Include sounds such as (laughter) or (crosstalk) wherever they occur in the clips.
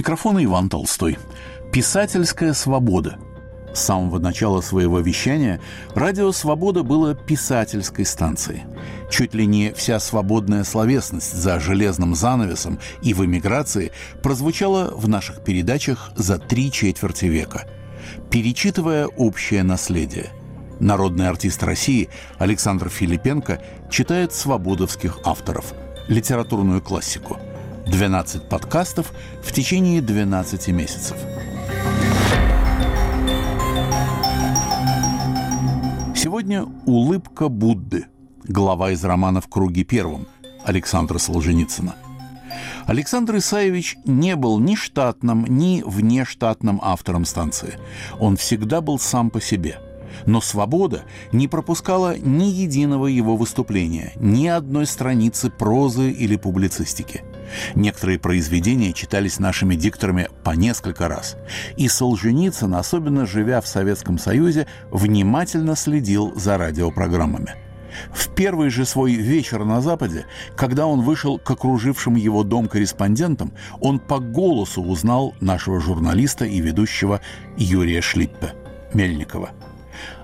микрофона Иван Толстой. Писательская свобода. С самого начала своего вещания радио «Свобода» было писательской станцией. Чуть ли не вся свободная словесность за железным занавесом и в эмиграции прозвучала в наших передачах за три четверти века, перечитывая общее наследие. Народный артист России Александр Филипенко читает свободовских авторов, литературную классику – 12 подкастов в течение 12 месяцев. Сегодня «Улыбка Будды», глава из романа «В круге первом» Александра Солженицына. Александр Исаевич не был ни штатным, ни внештатным автором станции. Он всегда был сам по себе – но «Свобода» не пропускала ни единого его выступления, ни одной страницы прозы или публицистики. Некоторые произведения читались нашими дикторами по несколько раз. И Солженицын, особенно живя в Советском Союзе, внимательно следил за радиопрограммами. В первый же свой вечер на Западе, когда он вышел к окружившим его дом корреспондентам, он по голосу узнал нашего журналиста и ведущего Юрия Шлиппе, Мельникова.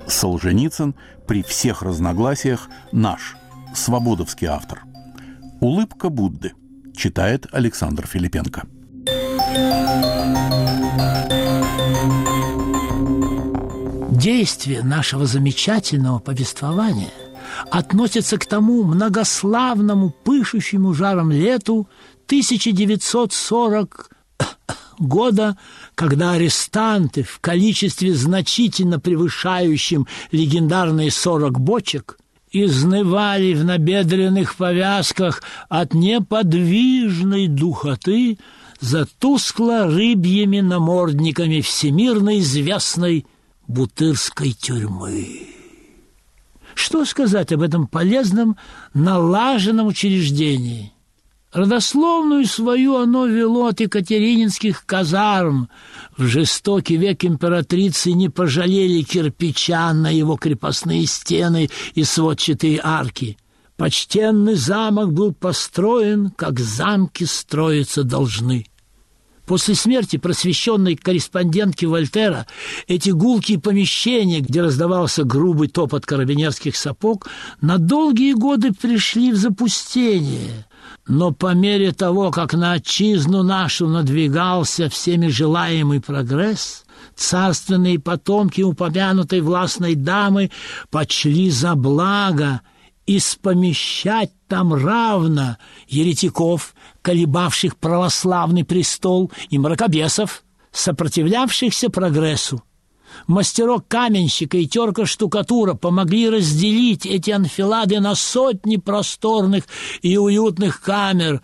Солженицын при всех разногласиях наш, свободовский автор. «Улыбка Будды», читает Александр Филипенко. Действие нашего замечательного повествования относится к тому многославному, пышущему жаром лету 1940 (coughs) года, когда арестанты в количестве значительно превышающем легендарные 40 бочек изнывали в набедренных повязках от неподвижной духоты за тускло-рыбьими намордниками всемирно известной Бутырской тюрьмы. Что сказать об этом полезном, налаженном учреждении – Родословную свою оно вело от екатерининских казарм. В жестокий век императрицы не пожалели кирпича на его крепостные стены и сводчатые арки. Почтенный замок был построен, как замки строиться должны. После смерти просвещенной корреспондентки Вольтера эти гулкие помещения, где раздавался грубый топот карабинерских сапог, на долгие годы пришли в запустение – но по мере того, как на отчизну нашу надвигался всеми желаемый прогресс, царственные потомки упомянутой властной дамы почли за благо испомещать там равно еретиков, колебавших православный престол, и мракобесов, сопротивлявшихся прогрессу мастерок-каменщика и терка-штукатура помогли разделить эти анфилады на сотни просторных и уютных камер,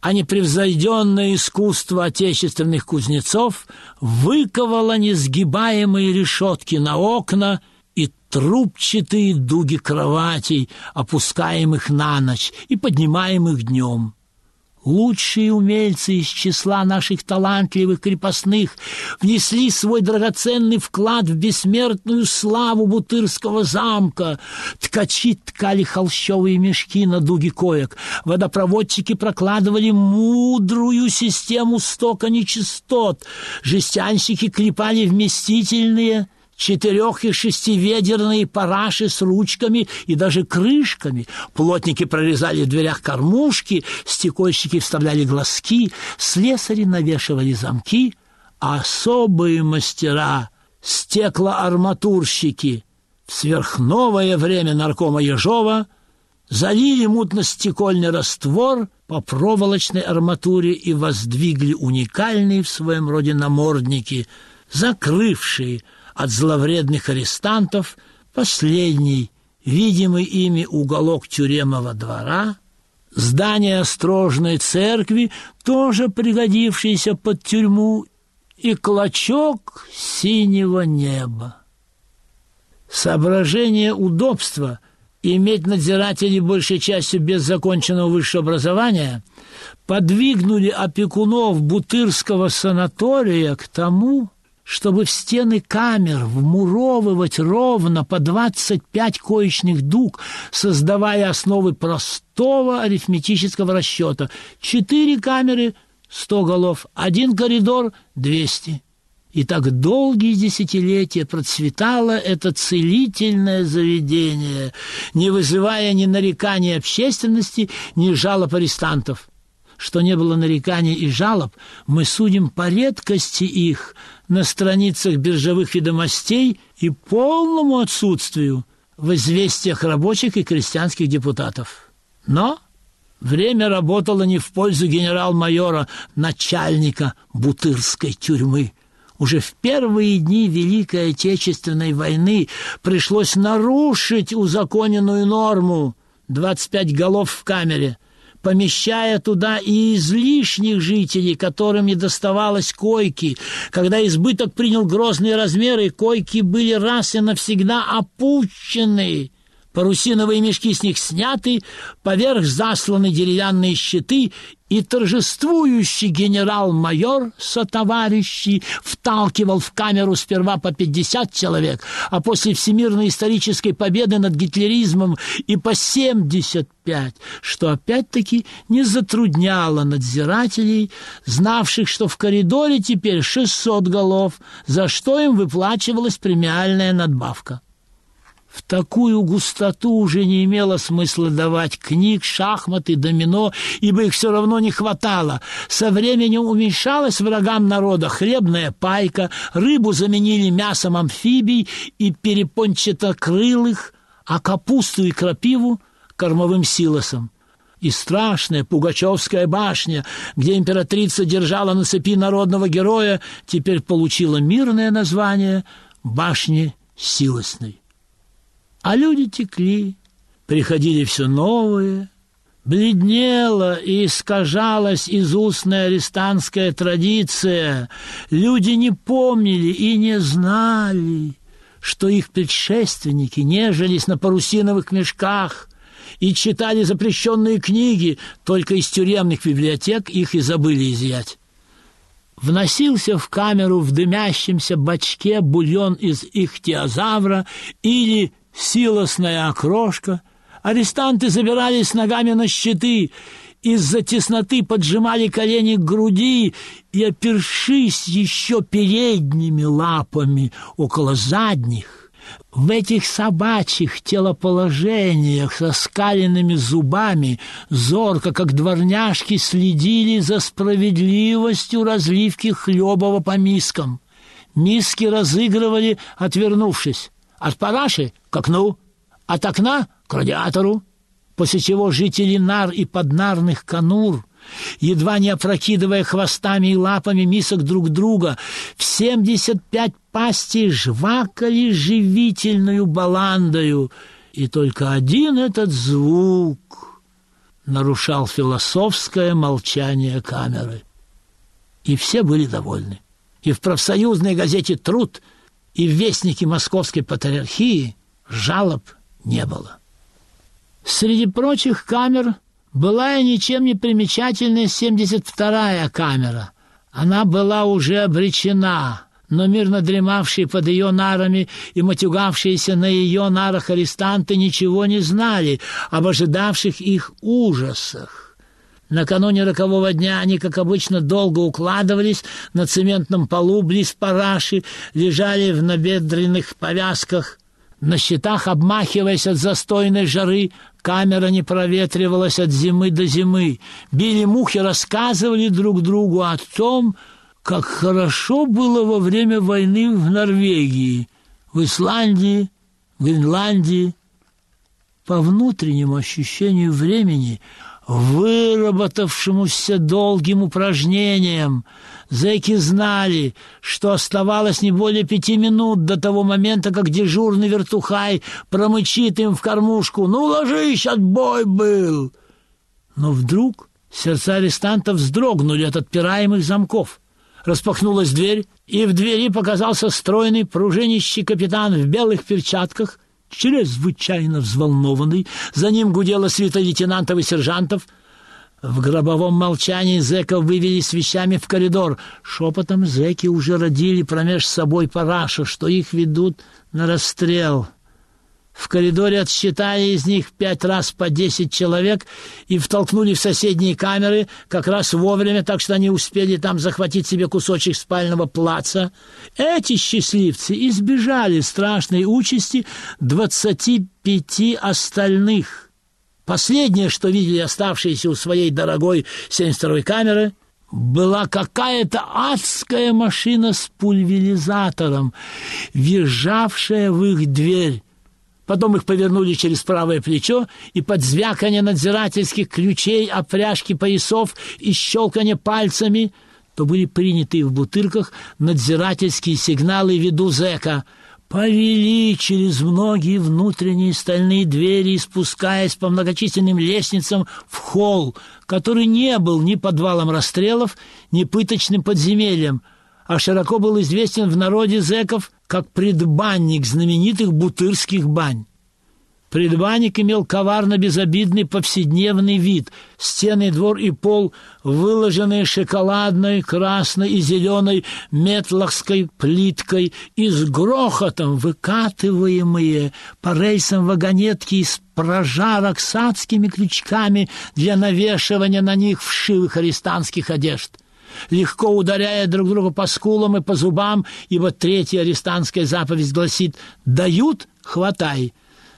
а непревзойденное искусство отечественных кузнецов выковало несгибаемые решетки на окна и трубчатые дуги кроватей, опускаемых на ночь и поднимаемых днем. Лучшие умельцы из числа наших талантливых крепостных внесли свой драгоценный вклад в бессмертную славу Бутырского замка. Ткачи ткали холщовые мешки на дуги коек, водопроводчики прокладывали мудрую систему стока нечистот, жестянщики клепали вместительные – четырех- и шестиведерные параши с ручками и даже крышками. Плотники прорезали в дверях кормушки, стекольщики вставляли глазки, слесари навешивали замки, особые мастера, стеклоарматурщики, в сверхновое время наркома Ежова залили мутно-стекольный раствор по проволочной арматуре и воздвигли уникальные в своем роде намордники, закрывшие от зловредных арестантов последний, видимый ими уголок тюремного двора, здание острожной церкви, тоже пригодившееся под тюрьму, и клочок синего неба. Соображение удобства иметь надзирателей большей частью без законченного высшего образования подвигнули опекунов Бутырского санатория к тому, чтобы в стены камер вмуровывать ровно по 25 коечных дуг, создавая основы простого арифметического расчета. Четыре камеры, сто голов, один коридор – двести. И так долгие десятилетия процветало это целительное заведение, не вызывая ни нареканий общественности, ни жалоб арестантов. Что не было нареканий и жалоб, мы судим по редкости их на страницах биржевых ведомостей и полному отсутствию в известиях рабочих и крестьянских депутатов. Но время работало не в пользу генерал-майора, начальника Бутырской тюрьмы – уже в первые дни Великой Отечественной войны пришлось нарушить узаконенную норму. 25 голов в камере, помещая туда и излишних жителей, которым не доставалось койки. Когда избыток принял грозные размеры, койки были раз и навсегда опущены. Парусиновые мешки с них сняты, поверх засланы деревянные щиты, и торжествующий генерал-майор сотоварищи вталкивал в камеру сперва по 50 человек, а после всемирной исторической победы над гитлеризмом и по 75, что опять-таки не затрудняло надзирателей, знавших, что в коридоре теперь 600 голов, за что им выплачивалась премиальная надбавка. В такую густоту уже не имело смысла давать книг, шахматы, домино, ибо их все равно не хватало. Со временем уменьшалась врагам народа хлебная пайка, рыбу заменили мясом амфибий и перепончатокрылых, а капусту и крапиву – кормовым силосом. И страшная Пугачевская башня, где императрица держала на цепи народного героя, теперь получила мирное название «Башни Силосной». А люди текли, приходили все новые, Бледнела и искажалась изустная арестантская традиция. Люди не помнили и не знали, что их предшественники нежились на парусиновых мешках и читали запрещенные книги, только из тюремных библиотек их и забыли изъять. Вносился в камеру в дымящемся бачке бульон из ихтиозавра или силосная окрошка. Арестанты забирались ногами на щиты, из-за тесноты поджимали колени к груди и, опершись еще передними лапами около задних, в этих собачьих телоположениях со скаленными зубами зорко, как дворняжки, следили за справедливостью разливки хлебова по мискам. Миски разыгрывали, отвернувшись. От параши к окну, от окна к радиатору, после чего жители нар и поднарных конур, едва не опрокидывая хвостами и лапами мисок друг друга, в семьдесят пять пастей жвакали живительную баландою, и только один этот звук нарушал философское молчание камеры. И все были довольны. И в профсоюзной газете «Труд» и в вестнике Московской Патриархии жалоб не было. Среди прочих камер была и ничем не примечательная 72-я камера. Она была уже обречена, но мирно дремавшие под ее нарами и матюгавшиеся на ее нарах арестанты ничего не знали об ожидавших их ужасах. Накануне рокового дня они, как обычно, долго укладывались на цементном полу близ параши, лежали в набедренных повязках. На щитах, обмахиваясь от застойной жары, камера не проветривалась от зимы до зимы. Били мухи, рассказывали друг другу о том, как хорошо было во время войны в Норвегии, в Исландии, в Гренландии. По внутреннему ощущению времени – выработавшемуся долгим упражнением. Зэки знали, что оставалось не более пяти минут до того момента, как дежурный вертухай промычит им в кормушку «Ну, ложись, отбой был!» Но вдруг сердца арестантов вздрогнули от отпираемых замков. Распахнулась дверь, и в двери показался стройный пружинищий капитан в белых перчатках – чрезвычайно взволнованный. За ним гудела свита лейтенантов и сержантов. В гробовом молчании зэков вывели с вещами в коридор. Шепотом зэки уже родили промеж собой парашу, что их ведут на расстрел. В коридоре отсчитали из них пять раз по десять человек и втолкнули в соседние камеры как раз вовремя, так что они успели там захватить себе кусочек спального плаца. Эти счастливцы избежали страшной участи двадцати пяти остальных. Последнее, что видели оставшиеся у своей дорогой 72-й камеры, была какая-то адская машина с пульверизатором, въезжавшая в их дверь. Потом их повернули через правое плечо, и под звяканье надзирательских ключей, опряжки поясов и щелканье пальцами, то были приняты в бутырках надзирательские сигналы виду зэка – повели через многие внутренние стальные двери, спускаясь по многочисленным лестницам в холл, который не был ни подвалом расстрелов, ни пыточным подземельем, а широко был известен в народе зэков как предбанник знаменитых бутырских бань. Предбанник имел коварно-безобидный повседневный вид. Стены, двор и пол, выложенные шоколадной, красной и зеленой метлахской плиткой и с грохотом выкатываемые по рельсам вагонетки из прожарок с адскими крючками для навешивания на них вшивых арестантских одежд легко ударяя друг друга по скулам и по зубам, ибо третья арестантская заповедь гласит «дают – хватай»,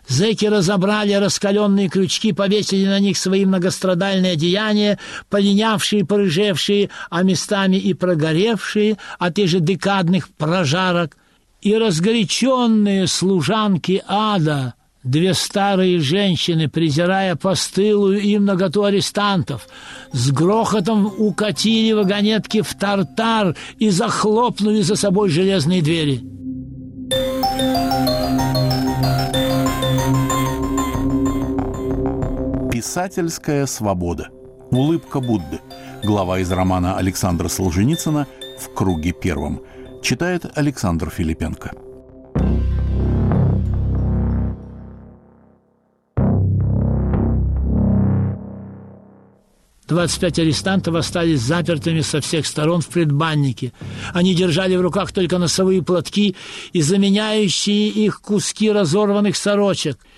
Зэки разобрали раскаленные крючки, повесили на них свои многострадальные одеяния, полинявшие и порыжевшие, а местами и прогоревшие от ежедекадных прожарок, и разгоряченные служанки ада, две старые женщины, презирая постылую им наготу арестантов, с грохотом укатили вагонетки в тартар и захлопнули за собой железные двери. Писательская свобода. Улыбка Будды. Глава из романа Александра Солженицына «В круге первом». Читает Александр Филипенко. Двадцать пять арестантов остались запертыми со всех сторон в предбаннике. Они держали в руках только носовые платки и заменяющие их куски разорванных сорочек –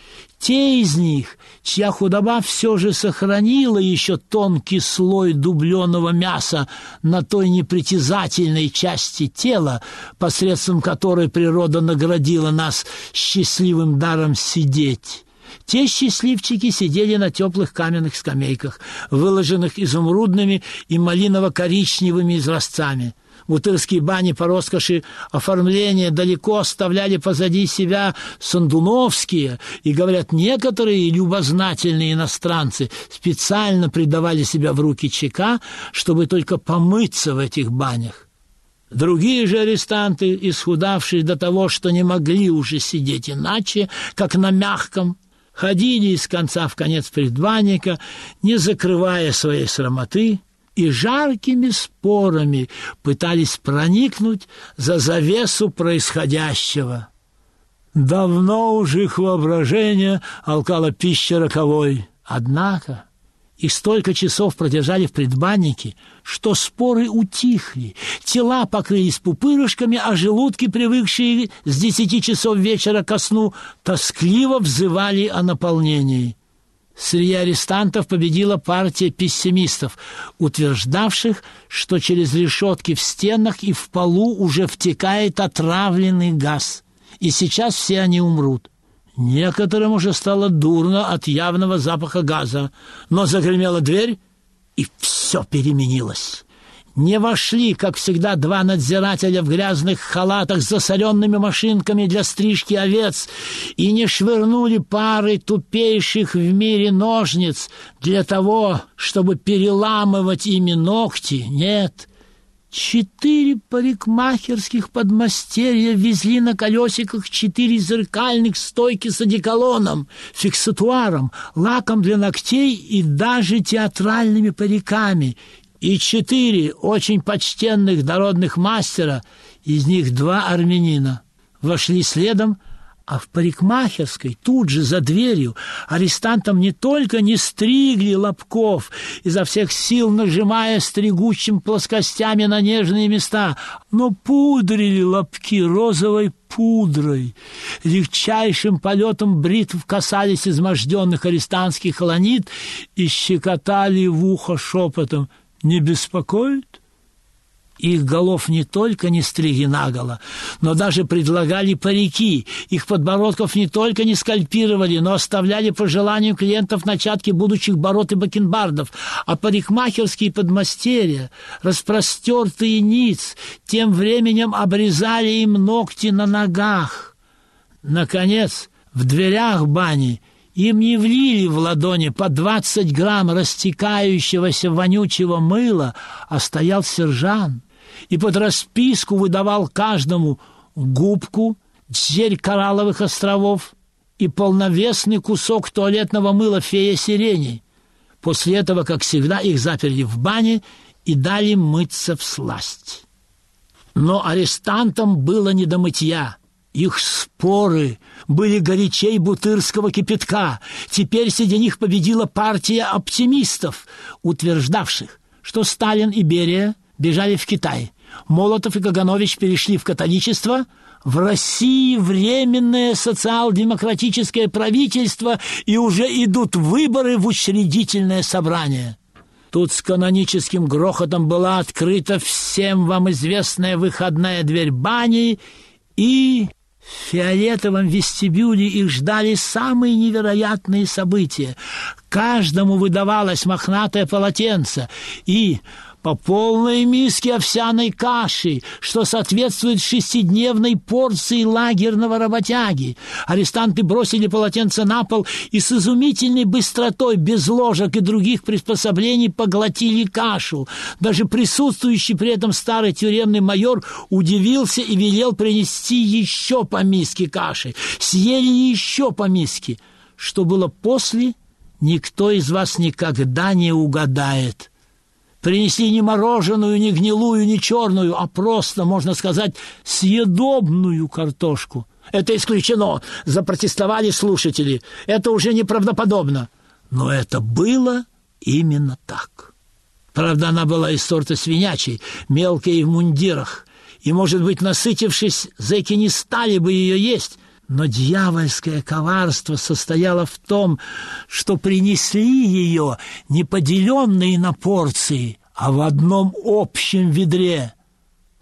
те из них, чья худоба все же сохранила еще тонкий слой дубленого мяса на той непритязательной части тела, посредством которой природа наградила нас счастливым даром сидеть. Те счастливчики сидели на теплых каменных скамейках, выложенных изумрудными и малиново-коричневыми изразцами – Бутырские бани по роскоши оформления далеко оставляли позади себя сандуновские, и, говорят, некоторые любознательные иностранцы специально предавали себя в руки ЧК, чтобы только помыться в этих банях. Другие же арестанты, исхудавшие до того, что не могли уже сидеть иначе, как на мягком, ходили из конца в конец предбанника, не закрывая своей срамоты, и жаркими спорами пытались проникнуть за завесу происходящего. Давно уже их воображение алкало пища роковой. Однако их столько часов продержали в предбаннике, что споры утихли, тела покрылись пупырышками, а желудки, привыкшие с десяти часов вечера ко сну, тоскливо взывали о наполнении – Среди арестантов победила партия пессимистов, утверждавших, что через решетки в стенах и в полу уже втекает отравленный газ, и сейчас все они умрут. Некоторым уже стало дурно от явного запаха газа, но загремела дверь, и все переменилось не вошли, как всегда, два надзирателя в грязных халатах с засоленными машинками для стрижки овец и не швырнули пары тупейших в мире ножниц для того, чтобы переламывать ими ногти. Нет, Четыре парикмахерских подмастерья везли на колесиках четыре зеркальных стойки с одеколоном, фиксатуаром, лаком для ногтей и даже театральными париками. И четыре очень почтенных народных мастера, из них два армянина, вошли следом, А в парикмахерской, тут же за дверью, арестантам не только не стригли лобков, изо всех сил нажимая стригущим плоскостями на нежные места, но пудрили лобки розовой пудрой. Легчайшим полетом бритв касались изможденных арестантских ланит и щекотали в ухо шепотом «Не беспокоит?» Их голов не только не стригли наголо, но даже предлагали парики. Их подбородков не только не скальпировали, но оставляли по желанию клиентов начатки будущих бород и бакенбардов. А парикмахерские подмастерья, распростертые ниц, тем временем обрезали им ногти на ногах. Наконец, в дверях бани им не влили в ладони по двадцать грамм растекающегося вонючего мыла, а стоял сержант и под расписку выдавал каждому губку, зель коралловых островов и полновесный кусок туалетного мыла фея сирени. После этого, как всегда, их заперли в бане и дали мыться в сласть. Но арестантам было не до мытья. Их споры были горячей бутырского кипятка. Теперь среди них победила партия оптимистов, утверждавших, что Сталин и Берия бежали в Китай. Молотов и Каганович перешли в католичество, в России временное социал-демократическое правительство и уже идут выборы в учредительное собрание. Тут с каноническим грохотом была открыта всем вам известная выходная дверь бани, и в фиолетовом вестибюле их ждали самые невероятные события. Каждому выдавалось мохнатое полотенце, и по полной миске овсяной каши, что соответствует шестидневной порции лагерного работяги. Арестанты бросили полотенце на пол и с изумительной быстротой, без ложек и других приспособлений, поглотили кашу. Даже присутствующий при этом старый тюремный майор удивился и велел принести еще по миске каши. Съели еще по миске. Что было после, никто из вас никогда не угадает». Принесли не мороженую, не гнилую, не черную, а просто, можно сказать, съедобную картошку. Это исключено, запротестовали слушатели. Это уже неправдоподобно. Но это было именно так. Правда, она была из сорта свинячей, мелкой и в мундирах. И, может быть, насытившись, зэки не стали бы ее есть, но дьявольское коварство состояло в том, что принесли ее не поделенные на порции, а в одном общем ведре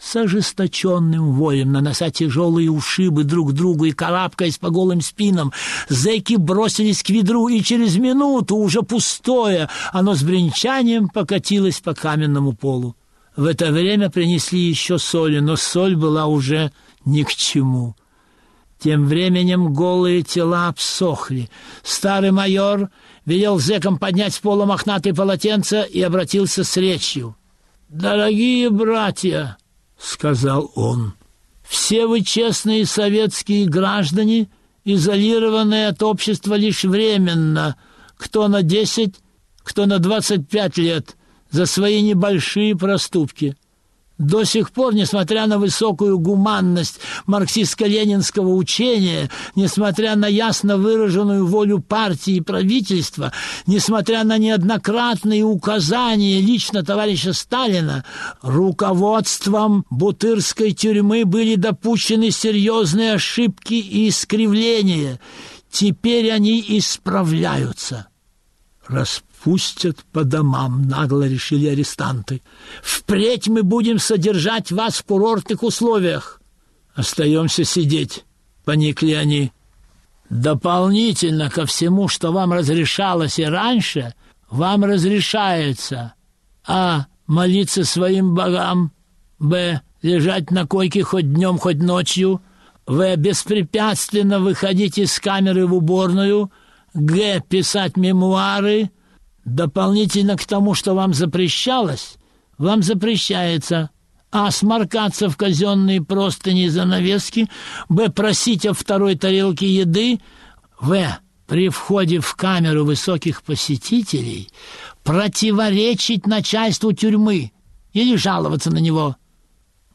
с ожесточенным воем, нанося тяжелые ушибы друг другу и карабкаясь по голым спинам, зэки бросились к ведру, и через минуту, уже пустое, оно с бренчанием покатилось по каменному полу. В это время принесли еще соли, но соль была уже ни к чему. Тем временем голые тела обсохли. Старый майор велел зэкам поднять с пола мохнатые полотенца и обратился с речью. «Дорогие братья!» — сказал он. «Все вы честные советские граждане, изолированные от общества лишь временно, кто на десять, кто на двадцать пять лет, за свои небольшие проступки. До сих пор, несмотря на высокую гуманность марксистско-ленинского учения, несмотря на ясно выраженную волю партии и правительства, несмотря на неоднократные указания лично товарища Сталина, руководством Бутырской тюрьмы были допущены серьезные ошибки и искривления. Теперь они исправляются. Расп пустят по домам, нагло решили арестанты. Впредь мы будем содержать вас в курортных условиях. Остаемся сидеть, поникли они. Дополнительно ко всему, что вам разрешалось и раньше, вам разрешается а. молиться своим богам, б. лежать на койке хоть днем, хоть ночью, в. беспрепятственно выходить из камеры в уборную, г. писать мемуары – Дополнительно к тому, что вам запрещалось, вам запрещается а. сморкаться в казенные простыни и занавески, б. просить о второй тарелке еды, в. при входе в камеру высоких посетителей противоречить начальству тюрьмы или жаловаться на него,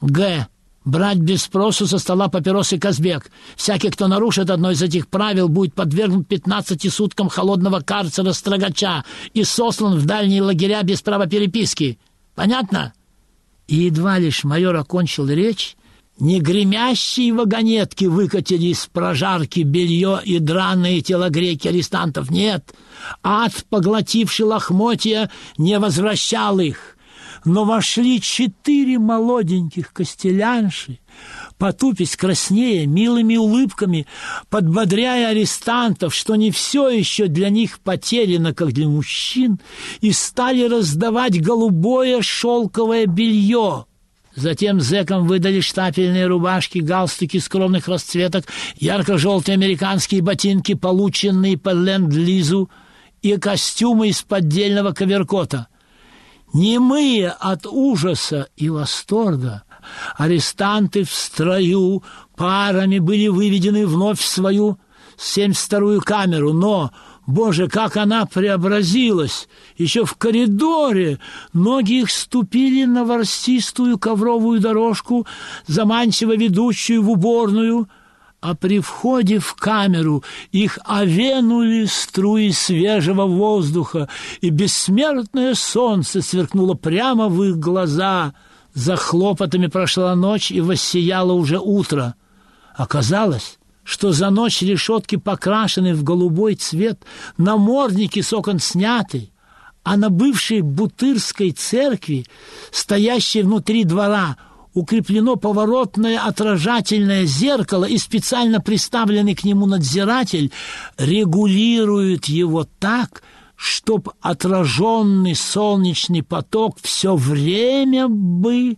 г. брать без спросу со стола папиросы Казбек. Всякий, кто нарушит одно из этих правил, будет подвергнут 15 суткам холодного карцера строгача и сослан в дальние лагеря без права переписки. Понятно? И едва лишь майор окончил речь, не гремящие вагонетки выкатили из прожарки белье и драные телогрейки арестантов. Нет, ад, поглотивший лохмотья, не возвращал их но вошли четыре молоденьких костелянши, потупясь краснее, милыми улыбками, подбодряя арестантов, что не все еще для них потеряно, как для мужчин, и стали раздавать голубое шелковое белье. Затем зэкам выдали штапельные рубашки, галстуки скромных расцветок, ярко-желтые американские ботинки, полученные по ленд-лизу, и костюмы из поддельного коверкота – Немые от ужаса и восторга, арестанты в строю парами были выведены вновь в свою 72-ю камеру, но, боже, как она преобразилась! Еще в коридоре ноги их ступили на ворстистую ковровую дорожку, заманчиво ведущую в уборную, а при входе в камеру их овенули струи свежего воздуха, и бессмертное солнце сверкнуло прямо в их глаза. За хлопотами прошла ночь, и воссияло уже утро. Оказалось, что за ночь решетки покрашены в голубой цвет, намордники с окон сняты, а на бывшей Бутырской церкви, стоящей внутри двора, укреплено поворотное отражательное зеркало и специально приставленный к нему надзиратель регулирует его так, чтоб отраженный солнечный поток все время бы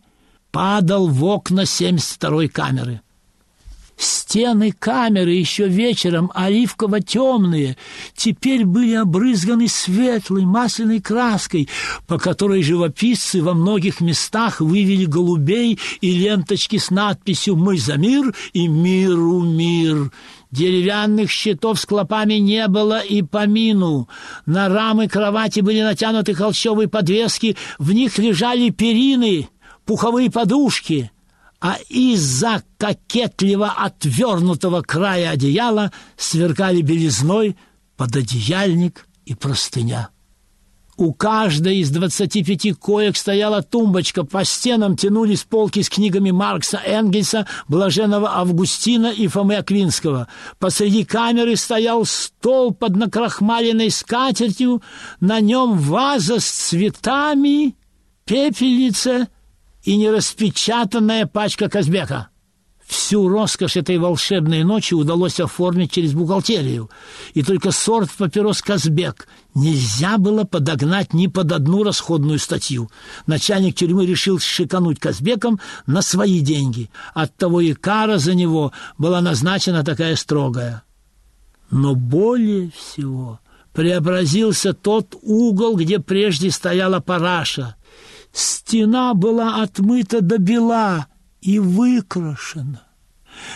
падал в окна 72-й камеры. Стены камеры еще вечером оливково-темные теперь были обрызганы светлой масляной краской, по которой живописцы во многих местах вывели голубей и ленточки с надписью «Мы за мир» и «Миру мир». Деревянных щитов с клопами не было и помину. На рамы кровати были натянуты холщовые подвески, в них лежали перины, пуховые подушки — а из-за кокетливо отвернутого края одеяла сверкали белизной пододеяльник и простыня. У каждой из двадцати пяти коек стояла тумбочка, по стенам тянулись полки с книгами Маркса, Энгельса, Блаженного Августина и Фомы Аквинского. Посреди камеры стоял стол под накрахмаленной скатертью, на нем ваза с цветами, пепельница — и нераспечатанная пачка Казбека. Всю роскошь этой волшебной ночи удалось оформить через бухгалтерию, и только сорт папирос Казбек нельзя было подогнать ни под одну расходную статью. Начальник тюрьмы решил шикануть Казбеком на свои деньги. Оттого и кара за него была назначена такая строгая. Но более всего преобразился тот угол, где прежде стояла параша – Стена была отмыта до бела и выкрашена.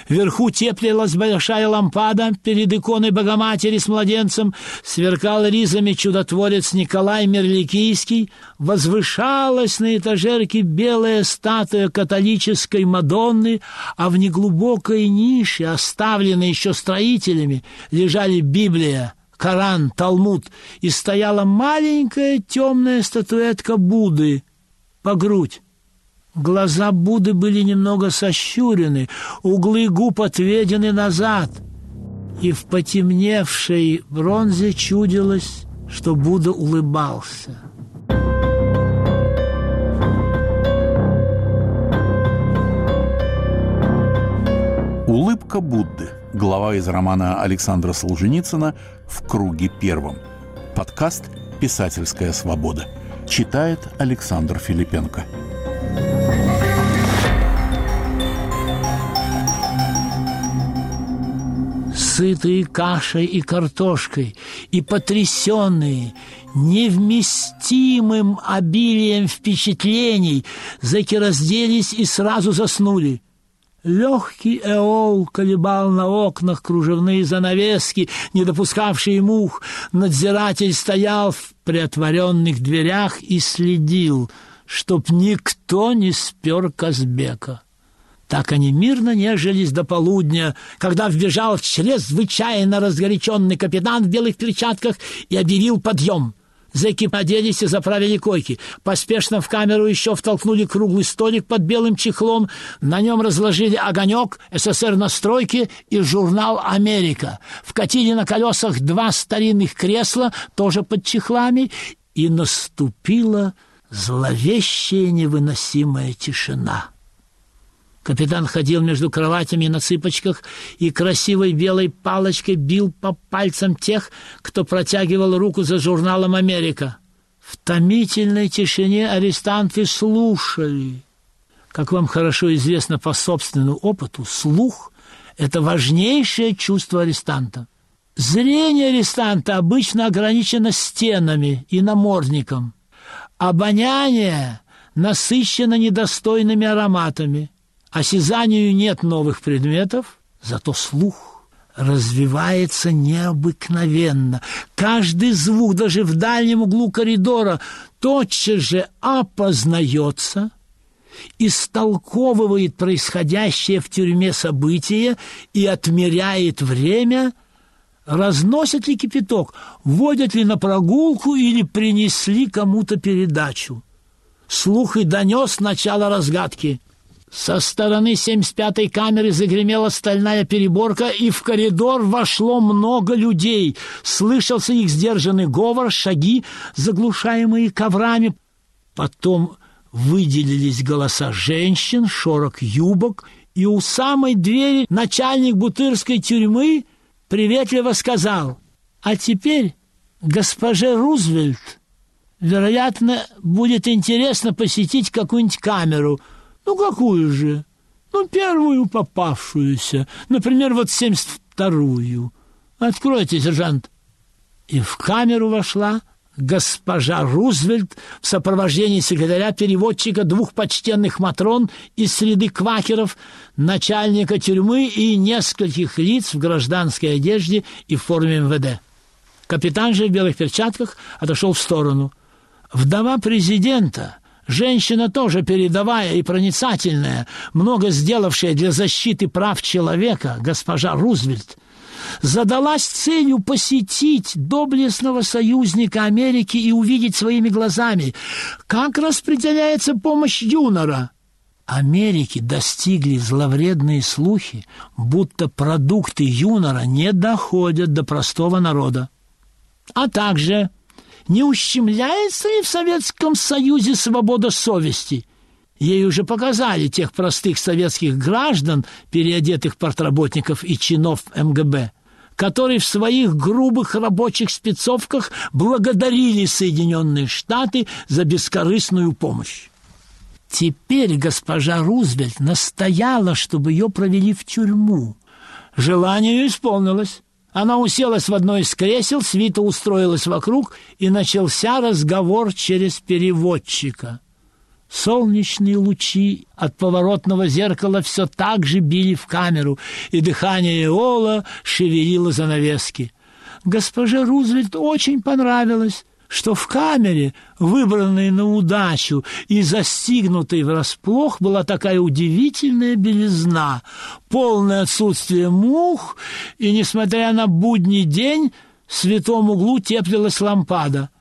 Вверху теплилась большая лампада перед иконой Богоматери с младенцем, сверкал ризами чудотворец Николай Мерликийский, возвышалась на этажерке белая статуя католической Мадонны, а в неглубокой нише, оставленной еще строителями, лежали Библия, Коран, Талмуд, и стояла маленькая темная статуэтка Будды — по грудь. Глаза Будды были немного сощурены, углы губ отведены назад, и в потемневшей бронзе чудилось, что Будда улыбался. Улыбка Будды. Глава из романа Александра Солженицына «В круге первом». Подкаст «Писательская свобода». Читает Александр Филипенко. Сытые кашей и картошкой, и потрясенные, невместимым обилием впечатлений, зэки разделись и сразу заснули – Легкий эол колебал на окнах кружевные занавески, не допускавшие мух. Надзиратель стоял в приотворенных дверях и следил, чтоб никто не спер Казбека. Так они мирно нежились до полудня, когда вбежал чрезвычайно разгоряченный капитан в белых перчатках и объявил подъем. Зэки оделись и заправили койки. Поспешно в камеру еще втолкнули круглый столик под белым чехлом. На нем разложили огонек, СССР на стройке и журнал «Америка». Вкатили на колесах два старинных кресла, тоже под чехлами, и наступила зловещая невыносимая тишина. Капитан ходил между кроватями на цыпочках и красивой белой палочкой бил по пальцам тех, кто протягивал руку за журналом «Америка». В томительной тишине арестанты слушали. Как вам хорошо известно по собственному опыту, слух – это важнейшее чувство арестанта. Зрение арестанта обычно ограничено стенами и намордником. Обоняние насыщено недостойными ароматами. Осязанию нет новых предметов, зато слух развивается необыкновенно. Каждый звук, даже в дальнем углу коридора, тотчас же опознается, истолковывает происходящее в тюрьме событие и отмеряет время, разносят ли кипяток, водят ли на прогулку или принесли кому-то передачу. Слух и донес начало разгадки – со стороны 75-й камеры загремела стальная переборка, и в коридор вошло много людей. Слышался их сдержанный говор, шаги, заглушаемые коврами. Потом выделились голоса женщин, шорох юбок, и у самой двери начальник бутырской тюрьмы приветливо сказал, «А теперь, госпоже Рузвельт, вероятно, будет интересно посетить какую-нибудь камеру – ну, какую же? Ну, первую попавшуюся. Например, вот семьдесят вторую. Откройте, сержант. И в камеру вошла госпожа Рузвельт в сопровождении секретаря-переводчика двух почтенных матрон из среды квакеров, начальника тюрьмы и нескольких лиц в гражданской одежде и в форме МВД. Капитан же в белых перчатках отошел в сторону. Вдова президента — Женщина тоже передовая и проницательная, много сделавшая для защиты прав человека, госпожа Рузвельт, задалась целью посетить доблестного союзника Америки и увидеть своими глазами, как распределяется помощь Юнора. Америки достигли зловредные слухи, будто продукты Юнора не доходят до простого народа. А также не ущемляется ли в Советском Союзе свобода совести? Ей уже показали тех простых советских граждан, переодетых портработников и чинов МГБ, которые в своих грубых рабочих спецовках благодарили Соединенные Штаты за бескорыстную помощь. Теперь госпожа Рузвельт настояла, чтобы ее провели в тюрьму. Желание исполнилось. Она уселась в одно из кресел, свита устроилась вокруг, и начался разговор через переводчика. Солнечные лучи от поворотного зеркала все так же били в камеру, и дыхание Эола шевелило занавески. Госпоже Рузвельт очень понравилось что в камере, выбранной на удачу и застигнутой врасплох, была такая удивительная белизна, полное отсутствие мух, и, несмотря на будний день, в святом углу теплилась лампада.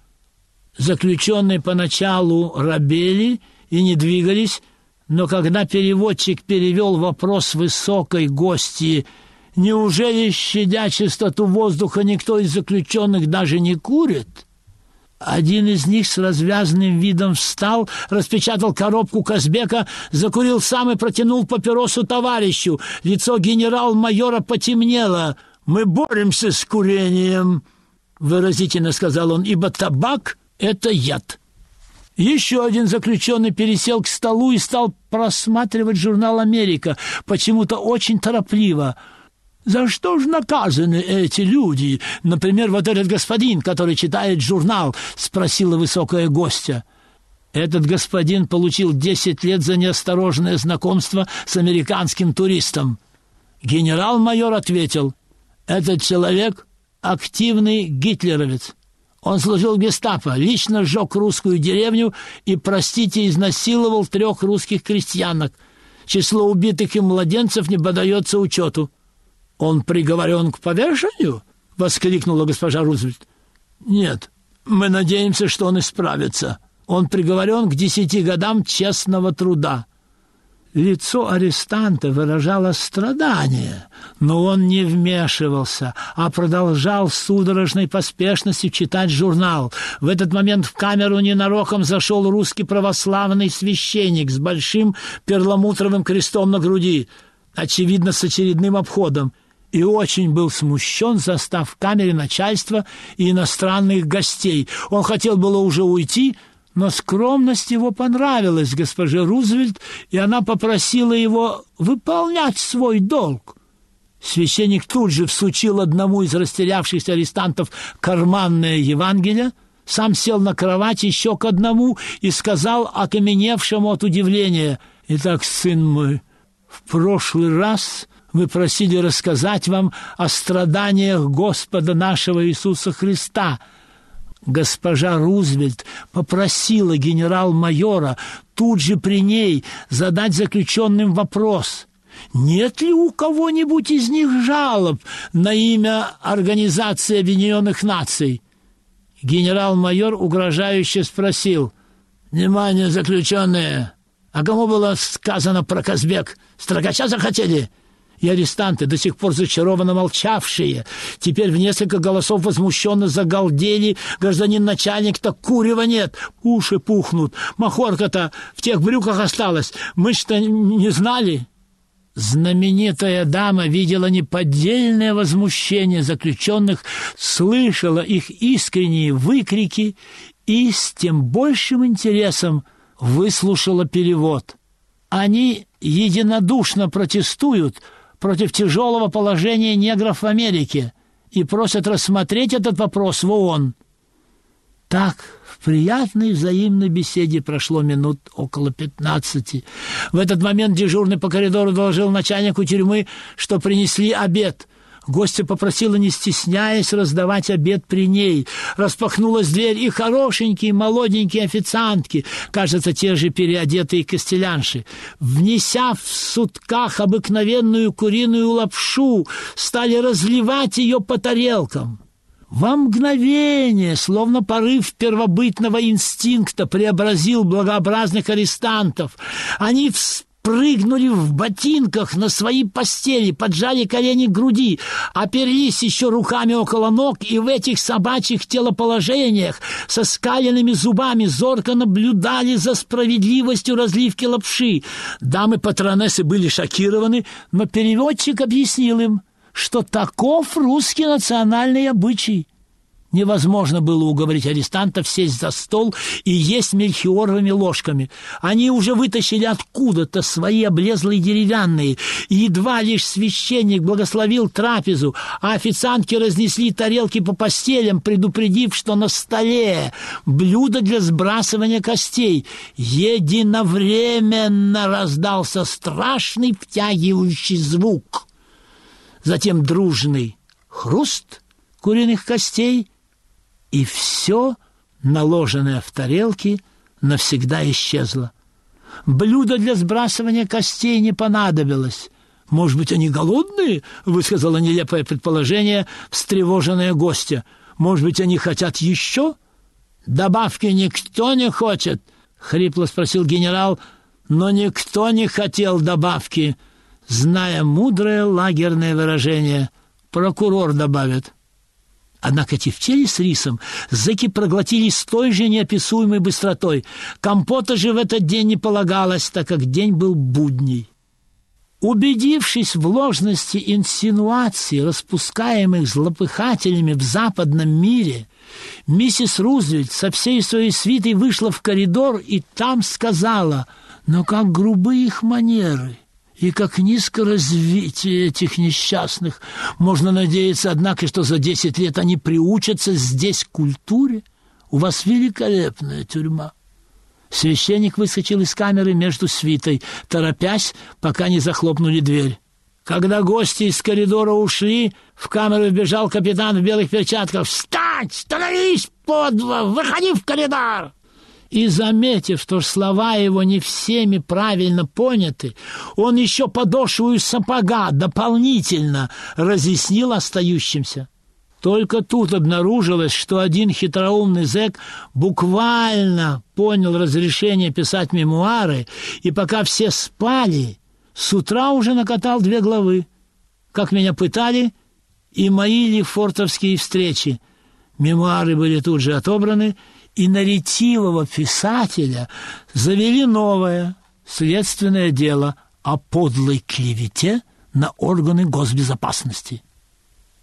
Заключенные поначалу рабели и не двигались, но когда переводчик перевел вопрос высокой гости «Неужели, щадя чистоту воздуха, никто из заключенных даже не курит?» Один из них с развязанным видом встал, распечатал коробку Казбека, закурил сам и протянул папиросу товарищу. Лицо генерал-майора потемнело. «Мы боремся с курением», — выразительно сказал он, «ибо табак — это яд». Еще один заключенный пересел к столу и стал просматривать журнал «Америка», почему-то очень торопливо — за что же наказаны эти люди? Например, вот этот господин, который читает журнал, спросила высокая гостья. Этот господин получил десять лет за неосторожное знакомство с американским туристом. Генерал-майор ответил, этот человек активный гитлеровец. Он служил в гестапо, лично сжег русскую деревню и, простите, изнасиловал трех русских крестьянок – Число убитых им младенцев не подается учету. Он приговорен к повешению? — воскликнула госпожа Рузвельт. Нет, мы надеемся, что он исправится. Он приговорен к десяти годам честного труда. Лицо арестанта выражало страдание, но он не вмешивался, а продолжал с судорожной поспешностью читать журнал. В этот момент в камеру ненароком зашел русский православный священник с большим перламутровым крестом на груди, очевидно, с очередным обходом, и очень был смущен, застав в камере начальства и иностранных гостей. Он хотел было уже уйти, но скромность его понравилась госпоже Рузвельт, и она попросила его выполнять свой долг. Священник тут же всучил одному из растерявшихся арестантов карманное Евангелие, сам сел на кровать еще к одному и сказал окаменевшему от удивления, «Итак, сын мой, в прошлый раз вы просили рассказать вам о страданиях Господа нашего Иисуса Христа – Госпожа Рузвельт попросила генерал-майора тут же при ней задать заключенным вопрос – нет ли у кого-нибудь из них жалоб на имя Организации Объединенных Наций? Генерал-майор угрожающе спросил. «Внимание, заключенные! А кому было сказано про Казбек? Строгача захотели?» И арестанты, до сих пор зачарованно молчавшие, теперь в несколько голосов возмущенно загалдели. Гражданин начальник, так курева нет, уши пухнут, махорка-то в тех брюках осталась. Мы что, не знали?» Знаменитая дама видела неподдельное возмущение заключенных, слышала их искренние выкрики и с тем большим интересом выслушала перевод. Они единодушно протестуют против тяжелого положения негров в Америке и просят рассмотреть этот вопрос в ООН. Так, в приятной взаимной беседе прошло минут около пятнадцати. В этот момент дежурный по коридору доложил начальнику тюрьмы, что принесли обед. Гостья попросила, не стесняясь, раздавать обед при ней. Распахнулась дверь, и хорошенькие молоденькие официантки, кажется, те же переодетые костелянши, внеся в сутках обыкновенную куриную лапшу, стали разливать ее по тарелкам. Во мгновение, словно порыв первобытного инстинкта, преобразил благообразных арестантов. Они вспомнили, прыгнули в ботинках на свои постели, поджали колени к груди, оперлись еще руками около ног и в этих собачьих телоположениях со скаленными зубами зорко наблюдали за справедливостью разливки лапши. Дамы-патронессы были шокированы, но переводчик объяснил им, что таков русский национальный обычай. Невозможно было уговорить арестантов сесть за стол и есть мельхиоровыми ложками. Они уже вытащили откуда-то свои облезлые деревянные, и едва лишь священник благословил трапезу, а официантки разнесли тарелки по постелям, предупредив, что на столе блюдо для сбрасывания костей. Единовременно раздался страшный втягивающий звук. Затем дружный хруст куриных костей — и все, наложенное в тарелки, навсегда исчезло. Блюдо для сбрасывания костей не понадобилось. «Может быть, они голодные?» — высказала нелепое предположение встревоженная гостья. «Может быть, они хотят еще?» «Добавки никто не хочет?» — хрипло спросил генерал. «Но никто не хотел добавки», зная мудрое лагерное выражение. «Прокурор добавит». Однако тефтели с рисом зэки проглотили с той же неописуемой быстротой. Компота же в этот день не полагалось, так как день был будний. Убедившись в ложности инсинуаций, распускаемых злопыхателями в западном мире, миссис Рузвельт со всей своей свитой вышла в коридор и там сказала, но как грубы их манеры и как низко развитие этих несчастных. Можно надеяться, однако, что за десять лет они приучатся здесь к культуре. У вас великолепная тюрьма. Священник выскочил из камеры между свитой, торопясь, пока не захлопнули дверь. Когда гости из коридора ушли, в камеру вбежал капитан в белых перчатках. «Встать! Становись, подво! Выходи в коридор!» И, заметив, что слова его не всеми правильно поняты, он еще подошву из сапога дополнительно разъяснил остающимся. Только тут обнаружилось, что один хитроумный зэк буквально понял разрешение писать мемуары, и пока все спали, с утра уже накатал две главы. Как меня пытали, и мои лефортовские встречи. Мемуары были тут же отобраны, и на ретивого писателя завели новое следственное дело о подлой клевете на органы госбезопасности.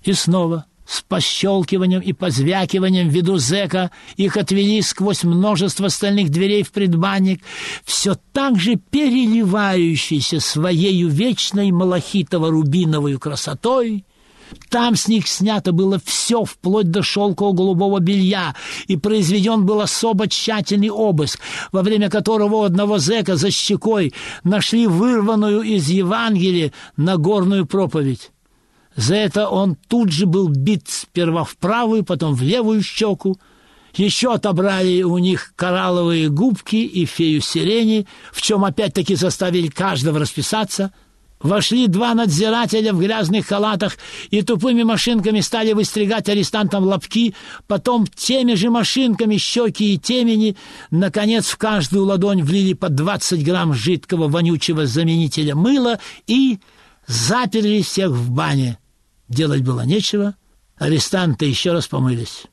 И снова с пощелкиванием и позвякиванием в виду зэка их отвели сквозь множество стальных дверей в предбанник, все так же переливающийся своею вечной малахитово-рубиновой красотой – там с них снято было все, вплоть до шелкового голубого белья, и произведен был особо тщательный обыск, во время которого у одного зэка за щекой нашли вырванную из Евангелия Нагорную проповедь. За это он тут же был бит сперва в правую, потом в левую щеку. Еще отобрали у них коралловые губки и фею сирени, в чем опять-таки заставили каждого расписаться – Вошли два надзирателя в грязных халатах и тупыми машинками стали выстригать арестантам лобки, потом теми же машинками щеки и темени, наконец в каждую ладонь влили по 20 грамм жидкого вонючего заменителя мыла и заперли всех в бане. Делать было нечего, арестанты еще раз помылись.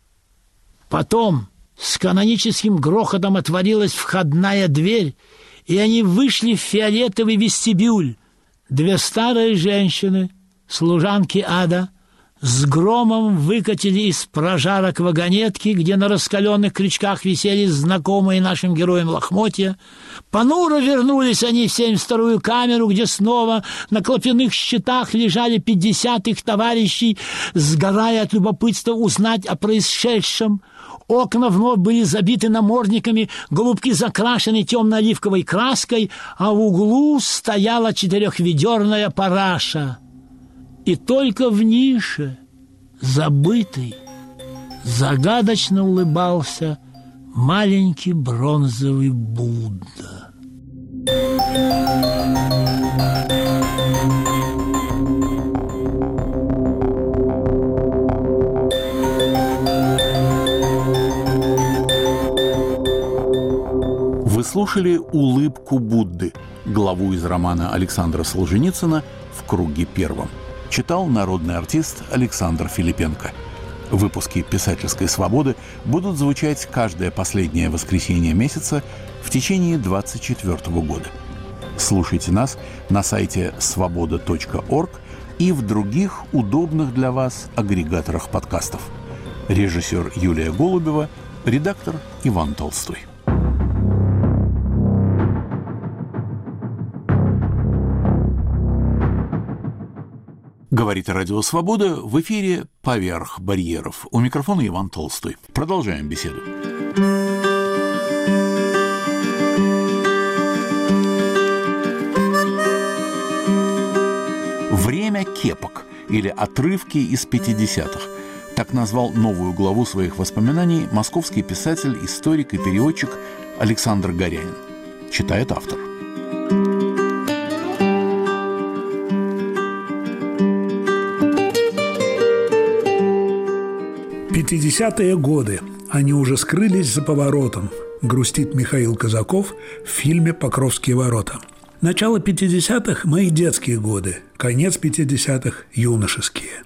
Потом с каноническим грохотом отворилась входная дверь, и они вышли в фиолетовый вестибюль, Две старые женщины, служанки ада, с громом выкатили из прожарок вагонетки, где на раскаленных крючках висели знакомые нашим героям лохмотья. Понуро вернулись они в 72-ю камеру, где снова на клопяных щитах лежали 50 их товарищей, сгорая от любопытства узнать о происшедшем – Окна вновь были забиты намордниками, голубки закрашены темно-оливковой краской, а в углу стояла четырехведерная параша. И только в нише, забытый, загадочно улыбался маленький бронзовый Будда. Слушали «Улыбку Будды», главу из романа Александра Солженицына «В круге первом». Читал народный артист Александр Филипенко. Выпуски «Писательской свободы» будут звучать каждое последнее воскресенье месяца в течение 2024 года. Слушайте нас на сайте свобода.орг и в других удобных для вас агрегаторах подкастов. Режиссер Юлия Голубева, редактор Иван Толстой. Говорит Радио Свобода в эфире «Поверх барьеров». У микрофона Иван Толстой. Продолжаем беседу. Время кепок или отрывки из 50-х. Так назвал новую главу своих воспоминаний московский писатель, историк и переводчик Александр Горянин. Читает автор. 50-е годы. Они уже скрылись за поворотом, грустит Михаил Казаков в фильме «Покровские ворота». Начало 50-х – мои детские годы, конец 50-х – юношеские.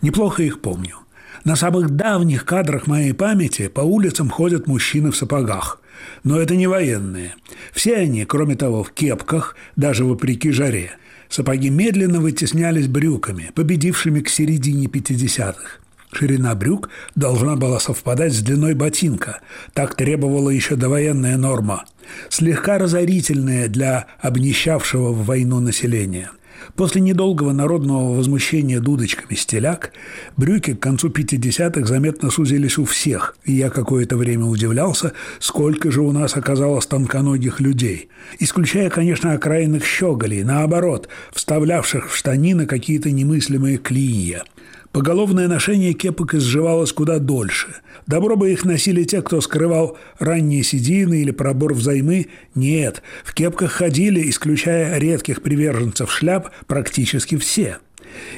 Неплохо их помню. На самых давних кадрах моей памяти по улицам ходят мужчины в сапогах. Но это не военные. Все они, кроме того, в кепках, даже вопреки жаре. Сапоги медленно вытеснялись брюками, победившими к середине 50-х. Ширина брюк должна была совпадать с длиной ботинка. Так требовала еще довоенная норма. Слегка разорительная для обнищавшего в войну населения. После недолгого народного возмущения дудочками стеляк, брюки к концу 50-х заметно сузились у всех, и я какое-то время удивлялся, сколько же у нас оказалось тонконогих людей. Исключая, конечно, окраинных щеголей, наоборот, вставлявших в штанины какие-то немыслимые клинья – Поголовное ношение кепок изживалось куда дольше. Добро бы их носили те, кто скрывал ранние седины или пробор взаймы. Нет, в кепках ходили, исключая редких приверженцев шляп, практически все.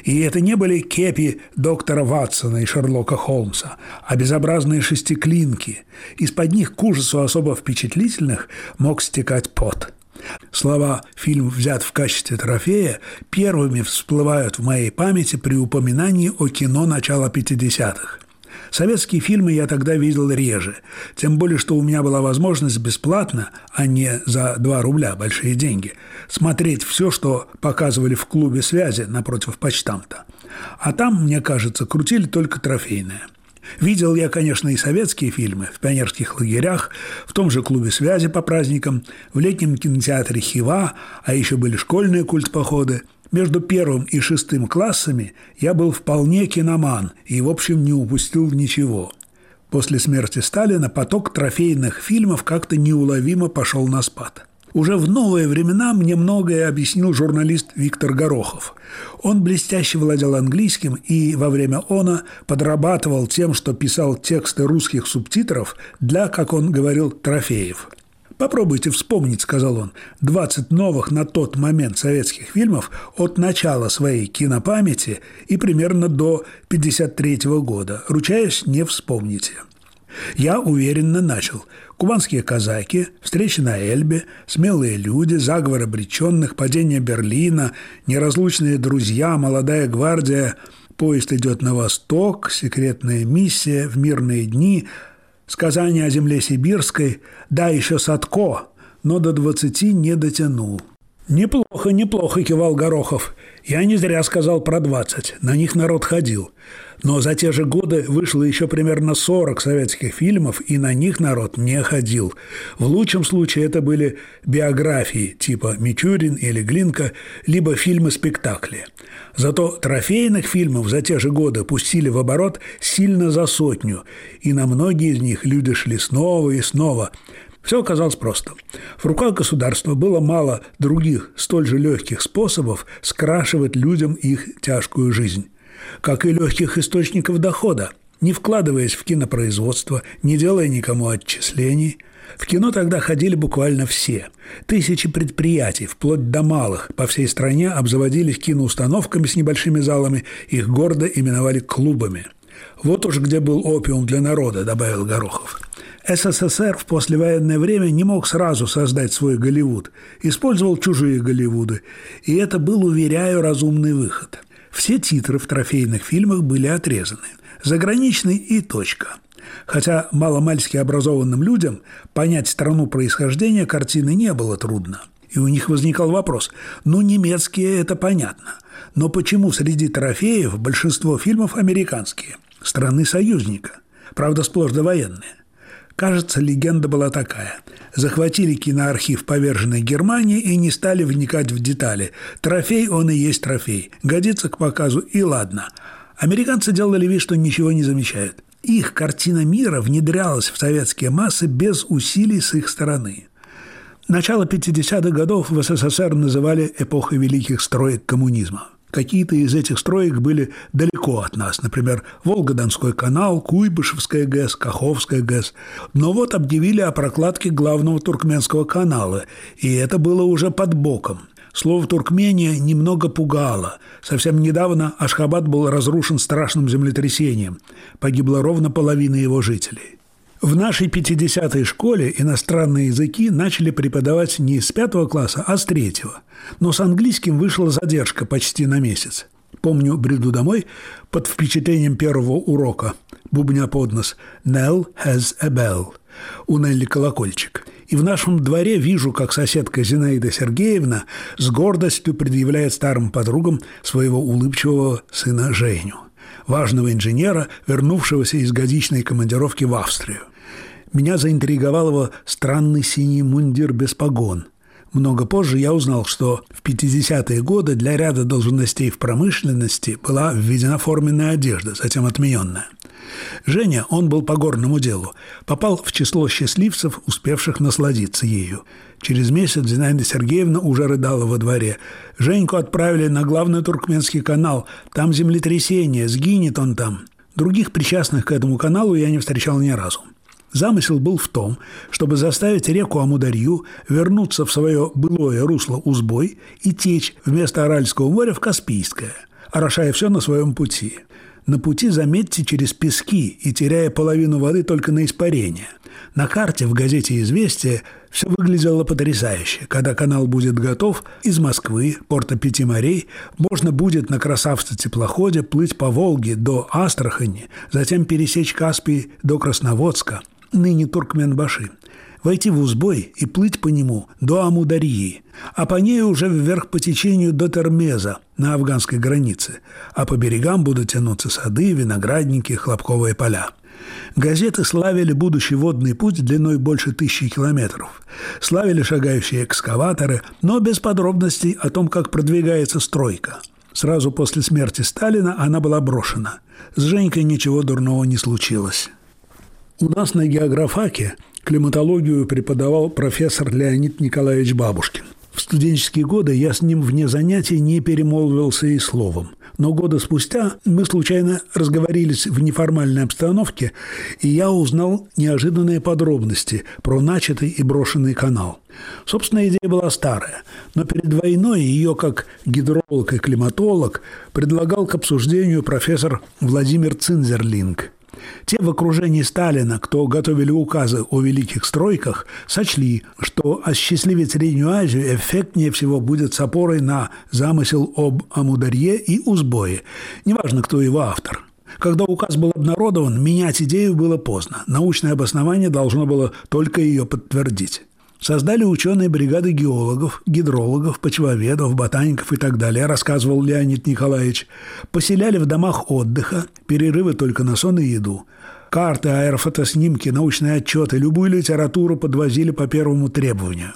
И это не были кепи доктора Ватсона и Шерлока Холмса, а безобразные шестиклинки. Из-под них к ужасу особо впечатлительных мог стекать пот – Слова «фильм взят в качестве трофея» первыми всплывают в моей памяти при упоминании о кино начала 50-х. Советские фильмы я тогда видел реже, тем более, что у меня была возможность бесплатно, а не за 2 рубля, большие деньги, смотреть все, что показывали в клубе связи напротив почтамта. А там, мне кажется, крутили только трофейное – Видел я, конечно, и советские фильмы в пионерских лагерях, в том же клубе связи по праздникам, в летнем кинотеатре «Хива», а еще были школьные культпоходы. Между первым и шестым классами я был вполне киноман и, в общем, не упустил ничего. После смерти Сталина поток трофейных фильмов как-то неуловимо пошел на спад. Уже в новые времена мне многое объяснил журналист Виктор Горохов. Он блестяще владел английским и во время она подрабатывал тем, что писал тексты русских субтитров для, как он говорил, трофеев. «Попробуйте вспомнить», – сказал он, – «20 новых на тот момент советских фильмов от начала своей кинопамяти и примерно до 1953 года. Ручаясь, не вспомните». Я уверенно начал. Кубанские казаки, встречи на Эльбе, смелые люди, заговор обреченных, падение Берлина, неразлучные друзья, молодая гвардия, поезд идет на восток, секретная миссия в мирные дни, сказание о земле сибирской, да, еще Садко, но до двадцати не дотянул. «Неплохо, неплохо», – кивал Горохов. «Я не зря сказал про двадцать. На них народ ходил. Но за те же годы вышло еще примерно 40 советских фильмов, и на них народ не ходил. В лучшем случае это были биографии типа «Мичурин» или «Глинка», либо фильмы-спектакли. Зато трофейных фильмов за те же годы пустили в оборот сильно за сотню, и на многие из них люди шли снова и снова. Все оказалось просто. В руках государства было мало других столь же легких способов скрашивать людям их тяжкую жизнь как и легких источников дохода, не вкладываясь в кинопроизводство, не делая никому отчислений. В кино тогда ходили буквально все. Тысячи предприятий, вплоть до малых, по всей стране обзаводились киноустановками с небольшими залами, их гордо именовали клубами. Вот уж где был опиум для народа, добавил Горохов. СССР в послевоенное время не мог сразу создать свой Голливуд, использовал чужие Голливуды, и это был, уверяю, разумный выход. Все титры в трофейных фильмах были отрезаны. Заграничный и точка. Хотя маломальски образованным людям понять страну происхождения картины не было трудно. И у них возникал вопрос, ну немецкие это понятно, но почему среди трофеев большинство фильмов американские, страны союзника, правда сплошь довоенные? Кажется, легенда была такая. Захватили киноархив поверженной Германии и не стали вникать в детали. Трофей он и есть трофей. Годится к показу и ладно. Американцы делали вид, что ничего не замечают. Их картина мира внедрялась в советские массы без усилий с их стороны. Начало 50-х годов в СССР называли эпохой великих строек коммунизма – Какие-то из этих строек были далеко от нас, например, Волгодонской канал, Куйбышевская ГЭС, Каховская ГЭС. Но вот объявили о прокладке главного туркменского канала, и это было уже под боком. Слово «Туркмения» немного пугало. Совсем недавно Ашхабад был разрушен страшным землетрясением. Погибла ровно половина его жителей. В нашей 50-й школе иностранные языки начали преподавать не с пятого класса, а с третьего. Но с английским вышла задержка почти на месяц. Помню, бреду домой под впечатлением первого урока, бубня под нос «Nell has a bell» – у Нелли колокольчик. И в нашем дворе вижу, как соседка Зинаида Сергеевна с гордостью предъявляет старым подругам своего улыбчивого сына Женю важного инженера, вернувшегося из годичной командировки в Австрию. Меня заинтриговал его странный синий мундир без погон. Много позже я узнал, что в 50-е годы для ряда должностей в промышленности была введена форменная одежда, затем отмененная – Женя, он был по горному делу, попал в число счастливцев, успевших насладиться ею. Через месяц Зинаида Сергеевна уже рыдала во дворе. Женьку отправили на главный туркменский канал. Там землетрясение, сгинет он там. Других причастных к этому каналу я не встречал ни разу. Замысел был в том, чтобы заставить реку Амударью вернуться в свое былое русло Узбой и течь вместо Аральского моря в Каспийское, орошая все на своем пути. На пути, заметьте, через пески и теряя половину воды только на испарение. На карте в газете «Известия» все выглядело потрясающе. Когда канал будет готов, из Москвы, порта Пяти морей, можно будет на красавце-теплоходе плыть по Волге до Астрахани, затем пересечь Каспий до Красноводска, ныне Туркменбаши, войти в Узбой и плыть по нему до Амударьи, а по ней уже вверх по течению до Термеза на афганской границе, а по берегам будут тянуться сады, виноградники, хлопковые поля – Газеты славили будущий водный путь длиной больше тысячи километров. Славили шагающие экскаваторы, но без подробностей о том, как продвигается стройка. Сразу после смерти Сталина она была брошена. С Женькой ничего дурного не случилось. У нас на географаке климатологию преподавал профессор Леонид Николаевич Бабушкин. В студенческие годы я с ним вне занятий не перемолвился и словом. Но года спустя мы случайно разговорились в неформальной обстановке, и я узнал неожиданные подробности про начатый и брошенный канал. Собственно, идея была старая, но перед войной ее, как гидролог и климатолог, предлагал к обсуждению профессор Владимир Цинзерлинг – те в окружении Сталина, кто готовили указы о великих стройках, сочли, что осчастливить Среднюю Азию эффектнее всего будет с опорой на замысел об Амударье и Узбое. Неважно, кто его автор. Когда указ был обнародован, менять идею было поздно. Научное обоснование должно было только ее подтвердить. Создали ученые бригады геологов, гидрологов, почвоведов, ботаников и так далее, рассказывал Леонид Николаевич. Поселяли в домах отдыха, перерывы только на сон и еду. Карты, аэрофотоснимки, научные отчеты, любую литературу подвозили по первому требованию.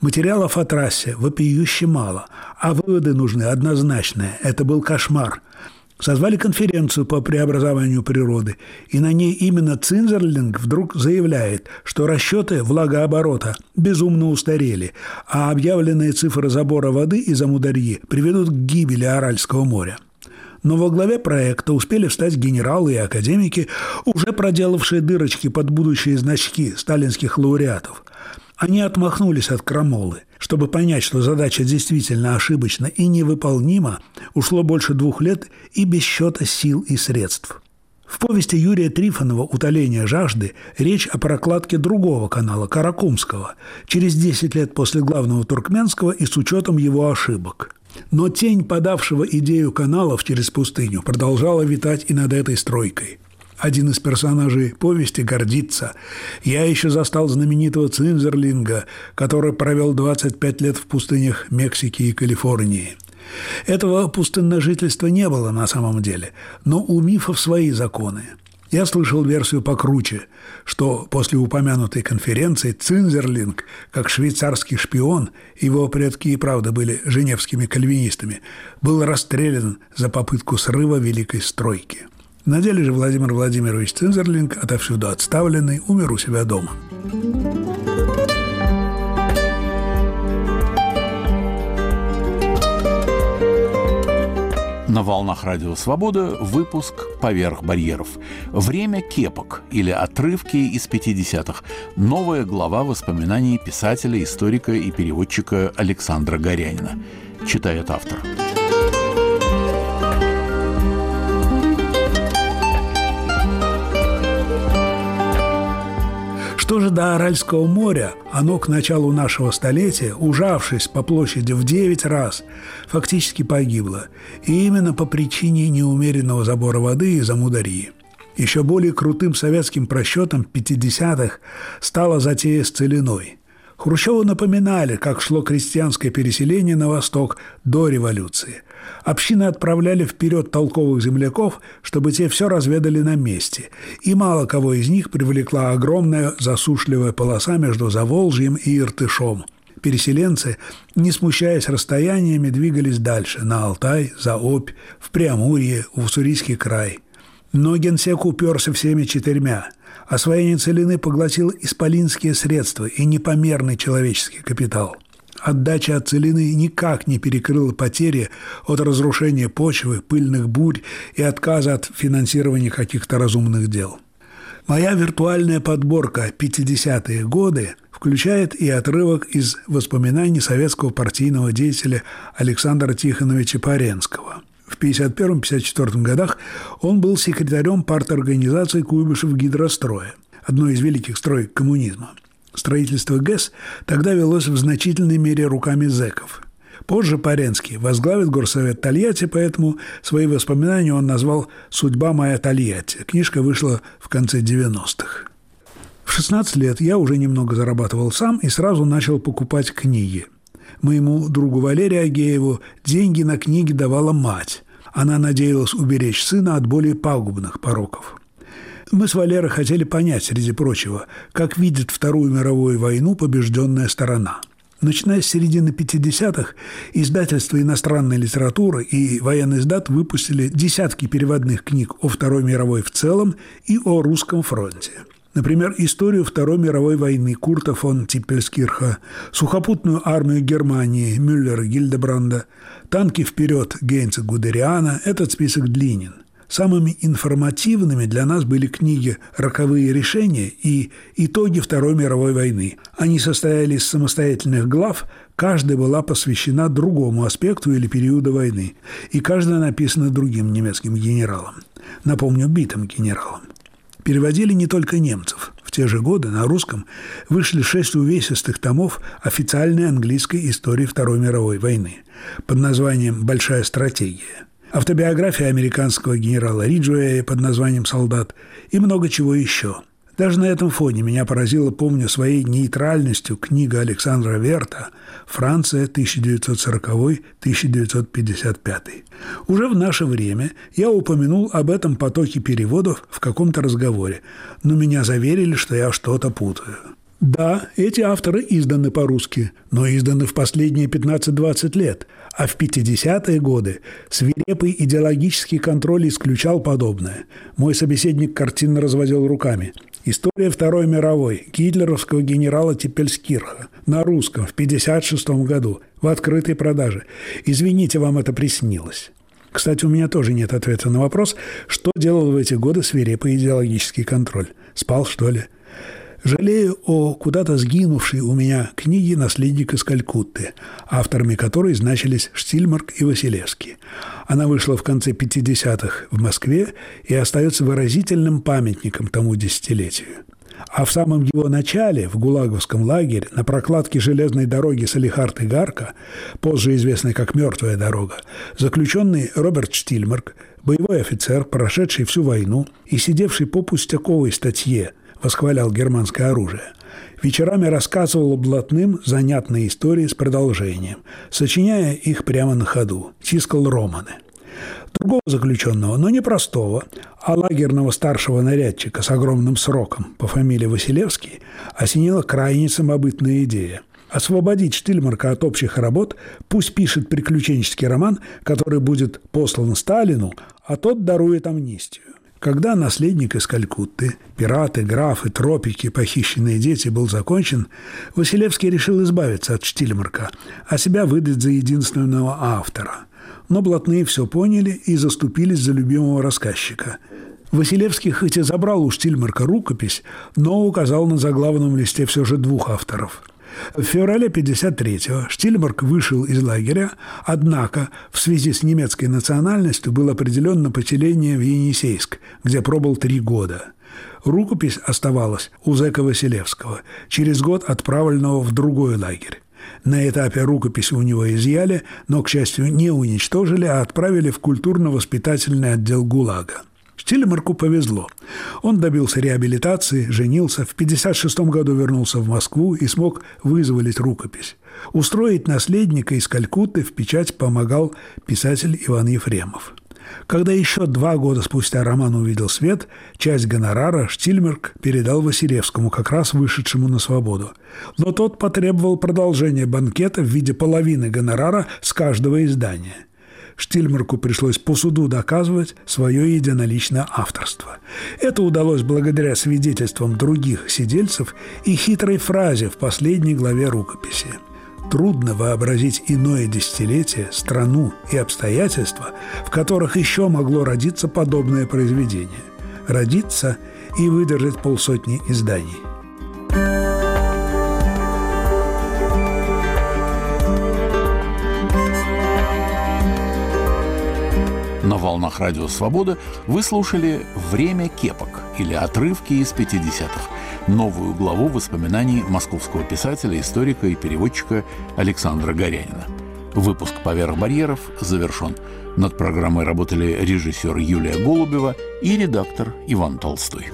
Материалов о трассе вопиюще мало, а выводы нужны однозначные. Это был кошмар – созвали конференцию по преобразованию природы, и на ней именно Цинзерлинг вдруг заявляет, что расчеты влагооборота безумно устарели, а объявленные цифры забора воды из Амударьи приведут к гибели Аральского моря. Но во главе проекта успели встать генералы и академики, уже проделавшие дырочки под будущие значки сталинских лауреатов. Они отмахнулись от крамолы. Чтобы понять, что задача действительно ошибочна и невыполнима, ушло больше двух лет и без счета сил и средств. В повести Юрия Трифонова «Утоление жажды» речь о прокладке другого канала, Каракумского, через 10 лет после главного туркменского и с учетом его ошибок. Но тень подавшего идею каналов через пустыню продолжала витать и над этой стройкой – один из персонажей повести гордится. Я еще застал знаменитого Цинзерлинга, который провел 25 лет в пустынях Мексики и Калифорнии. Этого пустынного жительства не было на самом деле, но у мифов свои законы. Я слышал версию покруче, что после упомянутой конференции Цинзерлинг, как швейцарский шпион, его предки и правда были женевскими кальвинистами, был расстрелян за попытку срыва великой стройки – на деле же Владимир Владимирович Цинзерлинг, отовсюду отставленный, умер у себя дома. На волнах Радио Свобода выпуск «Поверх барьеров». Время кепок или отрывки из 50-х. Новая глава воспоминаний писателя, историка и переводчика Александра Горянина. Читает автор. Автор. Что же до Аральского моря, оно к началу нашего столетия, ужавшись по площади в 9 раз, фактически погибло. И именно по причине неумеренного забора воды из Амударьи. Еще более крутым советским просчетом 50-х стала затея с целиной – Хрущеву напоминали, как шло крестьянское переселение на восток до революции. Общины отправляли вперед толковых земляков, чтобы те все разведали на месте, и мало кого из них привлекла огромная засушливая полоса между Заволжьем и Иртышом. Переселенцы, не смущаясь расстояниями, двигались дальше, на Алтай, за Обь, в Преамурье, в Уссурийский край – Но генсек уперся всеми четырьмя. Освоение целины поглотило исполинские средства и непомерный человеческий капитал. Отдача от целины никак не перекрыла потери от разрушения почвы, пыльных бурь и отказа от финансирования каких-то разумных дел. Моя виртуальная подборка «50-е годы» включает и отрывок из воспоминаний советского партийного деятеля Александра Тихоновича Паренского. В 1951-1954 годах он был секретарем парторганизации Куйбышев гидростроя, одной из великих строек коммунизма. Строительство ГЭС тогда велось в значительной мере руками зэков. Позже Паренский возглавит горсовет Тольятти, поэтому свои воспоминания он назвал «Судьба моя Тольятти». Книжка вышла в конце 90-х. В 16 лет я уже немного зарабатывал сам и сразу начал покупать книги. Моему другу Валерию Агееву деньги на книги давала мать. Она надеялась уберечь сына от более пагубных пороков. Мы с Валерой хотели понять, среди прочего, как видит Вторую мировую войну побежденная сторона – Начиная с середины 50-х, издательства иностранной литературы и военный издат выпустили десятки переводных книг о Второй мировой в целом и о русском фронте. Например, историю Второй мировой войны Курта фон Типпельскирха, сухопутную армию Германии Мюллера Гильдебранда, танки вперед Гейнца Гудериана. Этот список длинен. Самыми информативными для нас были книги «Роковые решения» и «Итоги Второй мировой войны». Они состояли из самостоятельных глав, каждая была посвящена другому аспекту или периоду войны, и каждая написана другим немецким генералом. Напомню, битым генералом. Переводили не только немцев. В те же годы на русском вышли шесть увесистых томов официальной английской истории Второй мировой войны под названием «Большая стратегия», автобиография американского генерала Риджуэя под названием «Солдат» и много чего еще. Даже на этом фоне меня поразила, помню, своей нейтральностью книга Александра Верта «Франция, 1940-1955». Уже в наше время я упомянул об этом потоке переводов в каком-то разговоре, но меня заверили, что я что-то путаю. Да, эти авторы изданы по-русски, но изданы в последние 15-20 лет, а в 50-е годы свирепый идеологический контроль исключал подобное. Мой собеседник картинно разводил руками. История Второй мировой гитлеровского генерала Тепельскирха на русском в 56 году в открытой продаже. Извините, вам это приснилось. Кстати, у меня тоже нет ответа на вопрос, что делал в эти годы свирепый идеологический контроль. Спал, что ли? Жалею о куда-то сгинувшей у меня книге «Наследник из Калькутты», авторами которой значились Штильмарк и Василевский. Она вышла в конце 50-х в Москве и остается выразительным памятником тому десятилетию. А в самом его начале, в Гулаговском лагере, на прокладке железной дороги Салихард-Игарка, позже известной как «Мертвая дорога», заключенный Роберт Штильмарк, боевой офицер, прошедший всю войну и сидевший по пустяковой статье – восхвалял германское оружие. Вечерами рассказывал блатным занятные истории с продолжением, сочиняя их прямо на ходу, тискал романы. Другого заключенного, но не простого, а лагерного старшего нарядчика с огромным сроком по фамилии Василевский осенила крайне самобытная идея – освободить Штильмарка от общих работ, пусть пишет приключенческий роман, который будет послан Сталину, а тот дарует амнистию. Когда наследник из Калькутты, пираты, графы, тропики, похищенные дети был закончен, Василевский решил избавиться от Штильмарка, а себя выдать за единственного автора. Но блатные все поняли и заступились за любимого рассказчика. Василевский хоть и забрал у Штильмарка рукопись, но указал на заглавном листе все же двух авторов – в феврале 1953-го Штильберг вышел из лагеря, однако в связи с немецкой национальностью был определен на поселение в Енисейск, где пробыл три года. Рукопись оставалась у Зека Василевского, через год отправленного в другой лагерь. На этапе рукопись у него изъяли, но, к счастью, не уничтожили, а отправили в культурно-воспитательный отдел ГУЛАГа. Штилемарку повезло. Он добился реабилитации, женился, в 1956 году вернулся в Москву и смог вызволить рукопись. Устроить наследника из Калькутты в печать помогал писатель Иван Ефремов. Когда еще два года спустя роман увидел свет, часть гонорара Штильмерк передал Василевскому, как раз вышедшему на свободу. Но тот потребовал продолжения банкета в виде половины гонорара с каждого издания – Штильмарку пришлось по суду доказывать свое единоличное авторство. Это удалось благодаря свидетельствам других сидельцев и хитрой фразе в последней главе рукописи. Трудно вообразить иное десятилетие, страну и обстоятельства, в которых еще могло родиться подобное произведение. Родиться и выдержать полсотни изданий – волнах Радио Свобода вы слушали «Время кепок» или «Отрывки из 50-х» новую главу воспоминаний московского писателя, историка и переводчика Александра Горянина. Выпуск «Поверх барьеров» завершен. Над программой работали режиссер Юлия Голубева и редактор Иван Толстой.